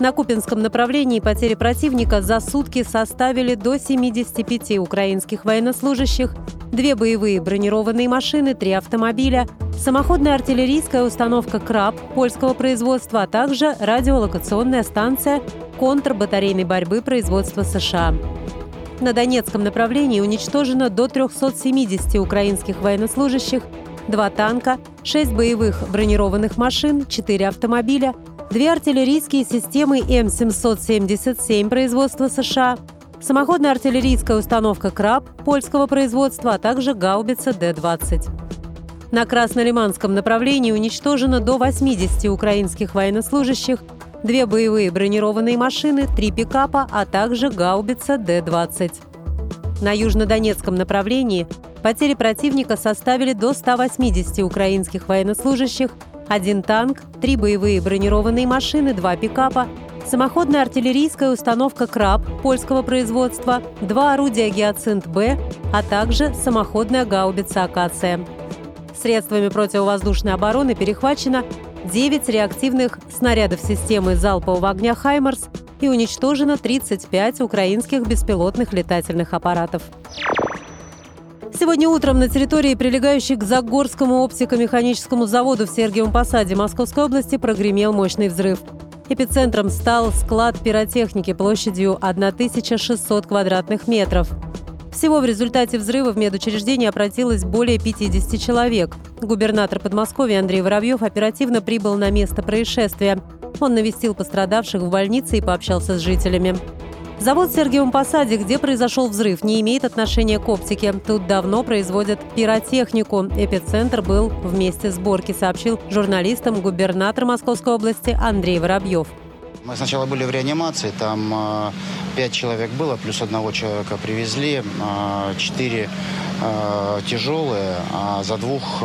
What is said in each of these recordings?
На Купинском направлении потери противника за сутки составили до 75 украинских военнослужащих, две боевые бронированные машины, три автомобиля, самоходная артиллерийская установка «Краб» польского производства, а также радиолокационная станция контрбатарейной борьбы производства США. На Донецком направлении уничтожено до 370 украинских военнослужащих, два танка, шесть боевых бронированных машин, четыре автомобиля, две артиллерийские системы М777 производства США, самоходная артиллерийская установка «Краб» польского производства, а также гаубица Д-20. На Краснолиманском направлении уничтожено до 80 украинских военнослужащих, две боевые бронированные машины, три пикапа, а также гаубица Д-20. На южнодонецком направлении потери противника составили до 180 украинских военнослужащих – один танк, три боевые бронированные машины, два пикапа, самоходная артиллерийская установка «Краб» польского производства, два орудия «Гиацинт-Б», а также самоходная гаубица «Акация». Средствами противовоздушной обороны перехвачено 9 реактивных снарядов системы залпового огня «Хаймарс» и уничтожено 35 украинских беспилотных летательных аппаратов. Сегодня утром на территории, прилегающей к Загорскому оптико-механическому заводу в Сергиевом Посаде Московской области, прогремел мощный взрыв. Эпицентром стал склад пиротехники площадью 1600 квадратных метров. Всего в результате взрыва в медучреждении обратилось более 50 человек. Губернатор Подмосковья Андрей Воробьев оперативно прибыл на место происшествия. Он навестил пострадавших в больнице и пообщался с жителями. Завод в Сергиевом Посаде, где произошел взрыв, не имеет отношения к оптике. Тут давно производят пиротехнику. Эпицентр был в месте сборки, сообщил журналистам губернатор Московской области Андрей Воробьев. Мы сначала были в реанимации, там э, пять человек было, плюс одного человека привезли, э, четыре э, тяжелые, а за двух,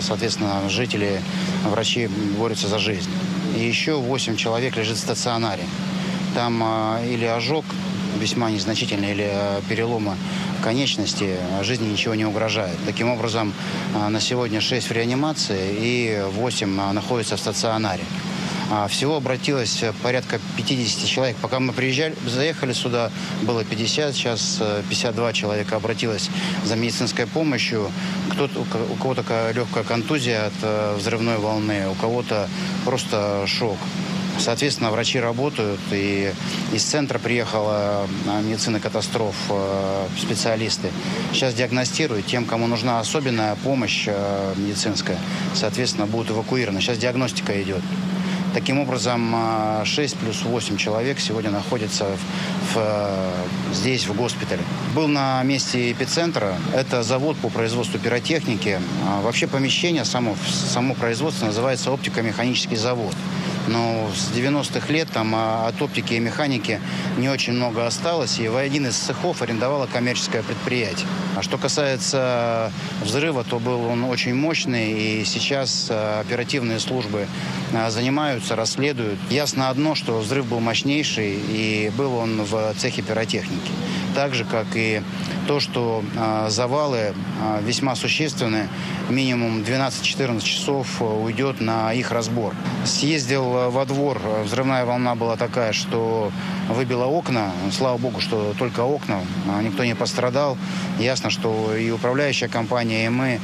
соответственно, жители, врачи борются за жизнь. И еще восемь человек лежит в стационаре там а, или ожог весьма незначительный, или а, переломы конечности, жизни ничего не угрожает. Таким образом, а, на сегодня 6 в реанимации и 8 находятся в стационаре. Всего обратилось порядка 50 человек. Пока мы приезжали, заехали сюда, было 50, сейчас 52 человека обратилось за медицинской помощью. Кто-то, у кого-то легкая контузия от взрывной волны, у кого-то просто шок. Соответственно, врачи работают, и из центра приехала а, медицина катастроф, э, специалисты. Сейчас диагностируют тем, кому нужна особенная помощь э, медицинская. Соответственно, будут эвакуированы. Сейчас диагностика идет. Таким образом, 6 плюс 8 человек сегодня находятся в, в, здесь, в госпитале. Был на месте эпицентра. Это завод по производству пиротехники. А вообще помещение, само, само производство называется оптико-механический завод но с 90-х лет там от оптики и механики не очень много осталось, и в один из цехов арендовало коммерческое предприятие. А что касается взрыва, то был он очень мощный, и сейчас а, оперативные службы а, занимаются, расследуют. Ясно одно, что взрыв был мощнейший, и был он в цехе пиротехники. Так же, как и то, что э, завалы э, весьма существенны, минимум 12-14 часов уйдет на их разбор. Съездил во двор, взрывная волна была такая, что выбила окна. Слава богу, что только окна, никто не пострадал. Ясно, что и управляющая компания, и мы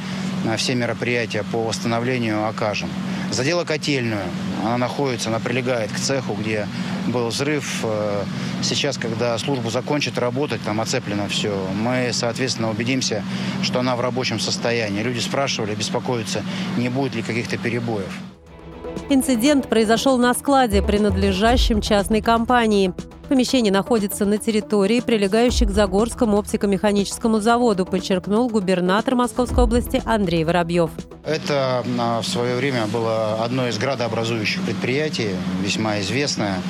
все мероприятия по восстановлению окажем. Задела котельную. Она находится, она прилегает к цеху, где был взрыв. Э, сейчас, когда служба закончит работать, там оцеплено все, мы, соответственно, убедимся, что она в рабочем состоянии. Люди спрашивали, беспокоятся, не будет ли каких-то перебоев. Инцидент произошел на складе, принадлежащем частной компании. Помещение находится на территории, прилегающей к Загорскому оптико-механическому заводу, подчеркнул губернатор Московской области Андрей Воробьев. Это а, в свое время было одно из градообразующих предприятий, весьма известное.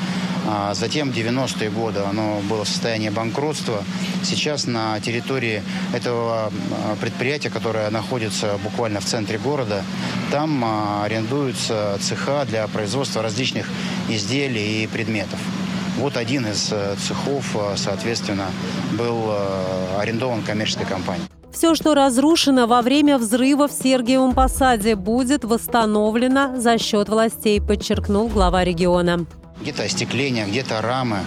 А затем 90-е годы оно было в состоянии банкротства. Сейчас на территории этого а, предприятия, которое находится буквально в центре города, там а, арендуются цеха для производства различных изделий и предметов. Вот один из э, цехов, э, соответственно, был э, арендован коммерческой компанией. Все, что разрушено во время взрыва в Сергиевом Посаде, будет восстановлено за счет властей, подчеркнул глава региона. Где-то остекление, где-то рамы,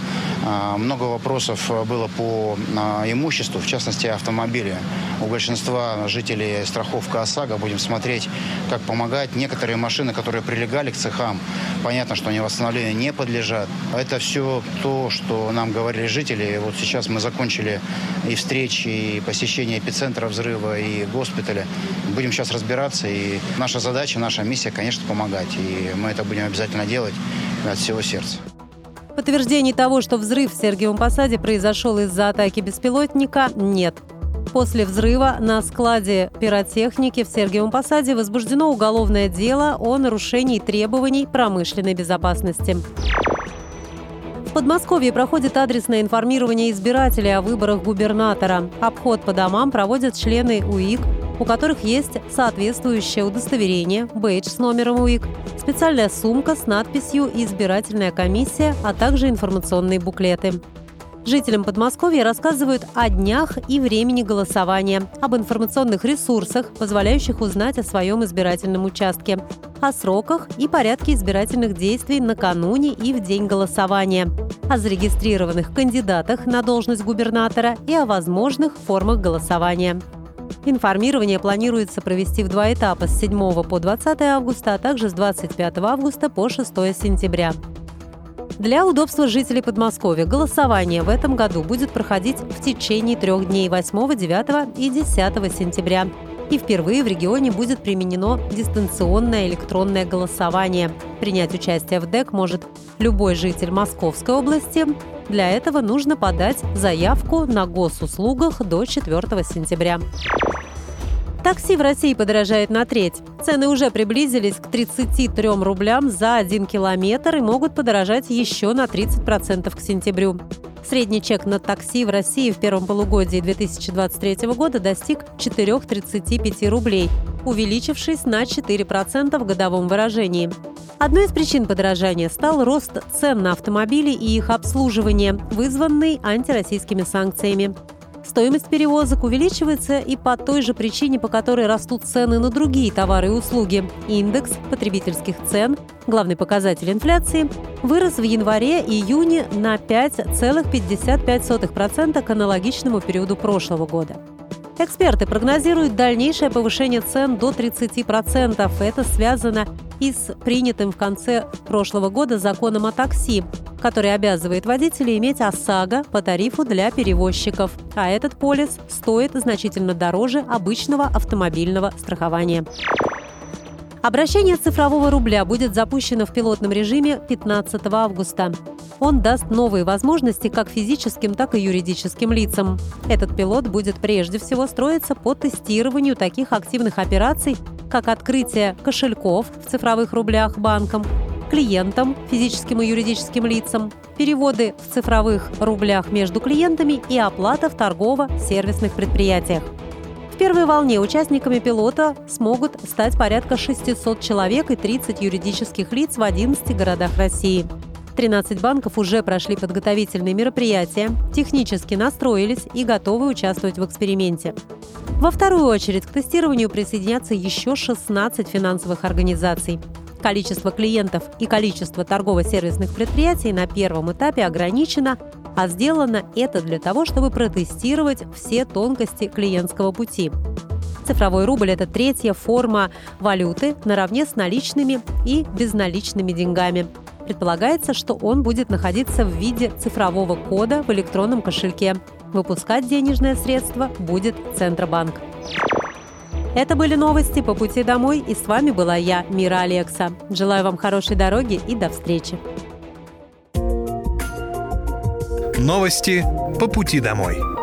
много вопросов э, было по а, имуществу, в частности автомобили. У большинства жителей страховка ОСАГО. Будем смотреть, как помогать. Некоторые машины, которые прилегали к цехам, понятно, что они восстановлению не подлежат. Это все то, что нам говорили жители. Вот сейчас мы закончили и встречи, и посещение эпицентра взрыва, и госпиталя. Будем сейчас разбираться. И наша задача, наша миссия, конечно, помогать. И мы это будем обязательно делать от всего сердца. Подтверждений того, что взрыв в Сергиевом Посаде произошел из-за атаки беспилотника, нет. После взрыва на складе пиротехники в Сергиевом Посаде возбуждено уголовное дело о нарушении требований промышленной безопасности. В Подмосковье проходит адресное информирование избирателей о выборах губернатора. Обход по домам проводят члены УИК, у которых есть соответствующее удостоверение, бейдж с номером УИК, специальная сумка с надписью «Избирательная комиссия», а также информационные буклеты. Жителям Подмосковья рассказывают о днях и времени голосования, об информационных ресурсах, позволяющих узнать о своем избирательном участке, о сроках и порядке избирательных действий накануне и в день голосования, о зарегистрированных кандидатах на должность губернатора и о возможных формах голосования. Информирование планируется провести в два этапа с 7 по 20 августа, а также с 25 августа по 6 сентября. Для удобства жителей Подмосковья голосование в этом году будет проходить в течение трех дней 8, 9 и 10 сентября. И впервые в регионе будет применено дистанционное электронное голосование. Принять участие в ДЭК может любой житель Московской области. Для этого нужно подать заявку на госуслугах до 4 сентября. Такси в России подорожает на треть. Цены уже приблизились к 33 рублям за 1 километр и могут подорожать еще на 30% к сентябрю. Средний чек на такси в России в первом полугодии 2023 года достиг 4,35 рублей, увеличившись на 4% в годовом выражении. Одной из причин подорожания стал рост цен на автомобили и их обслуживание, вызванный антироссийскими санкциями. Стоимость перевозок увеличивается и по той же причине, по которой растут цены на другие товары и услуги. Индекс потребительских цен, главный показатель инфляции, вырос в январе-июне на 5,55% к аналогичному периоду прошлого года. Эксперты прогнозируют дальнейшее повышение цен до 30%. Это связано и с принятым в конце прошлого года законом о такси, который обязывает водителей иметь ОСАГО по тарифу для перевозчиков. А этот полис стоит значительно дороже обычного автомобильного страхования. Обращение цифрового рубля будет запущено в пилотном режиме 15 августа. Он даст новые возможности как физическим, так и юридическим лицам. Этот пилот будет прежде всего строиться по тестированию таких активных операций, как открытие кошельков в цифровых рублях банкам, клиентам, физическим и юридическим лицам, переводы в цифровых рублях между клиентами и оплата в торгово-сервисных предприятиях. В первой волне участниками пилота смогут стать порядка 600 человек и 30 юридических лиц в 11 городах России. 13 банков уже прошли подготовительные мероприятия, технически настроились и готовы участвовать в эксперименте. Во вторую очередь к тестированию присоединятся еще 16 финансовых организаций. Количество клиентов и количество торгово-сервисных предприятий на первом этапе ограничено, а сделано это для того, чтобы протестировать все тонкости клиентского пути. Цифровой рубль – это третья форма валюты наравне с наличными и безналичными деньгами. Предполагается, что он будет находиться в виде цифрового кода в электронном кошельке. Выпускать денежное средство будет Центробанк. Это были новости по пути домой, и с вами была я, Мира Алекса. Желаю вам хорошей дороги и до встречи. Новости по пути домой.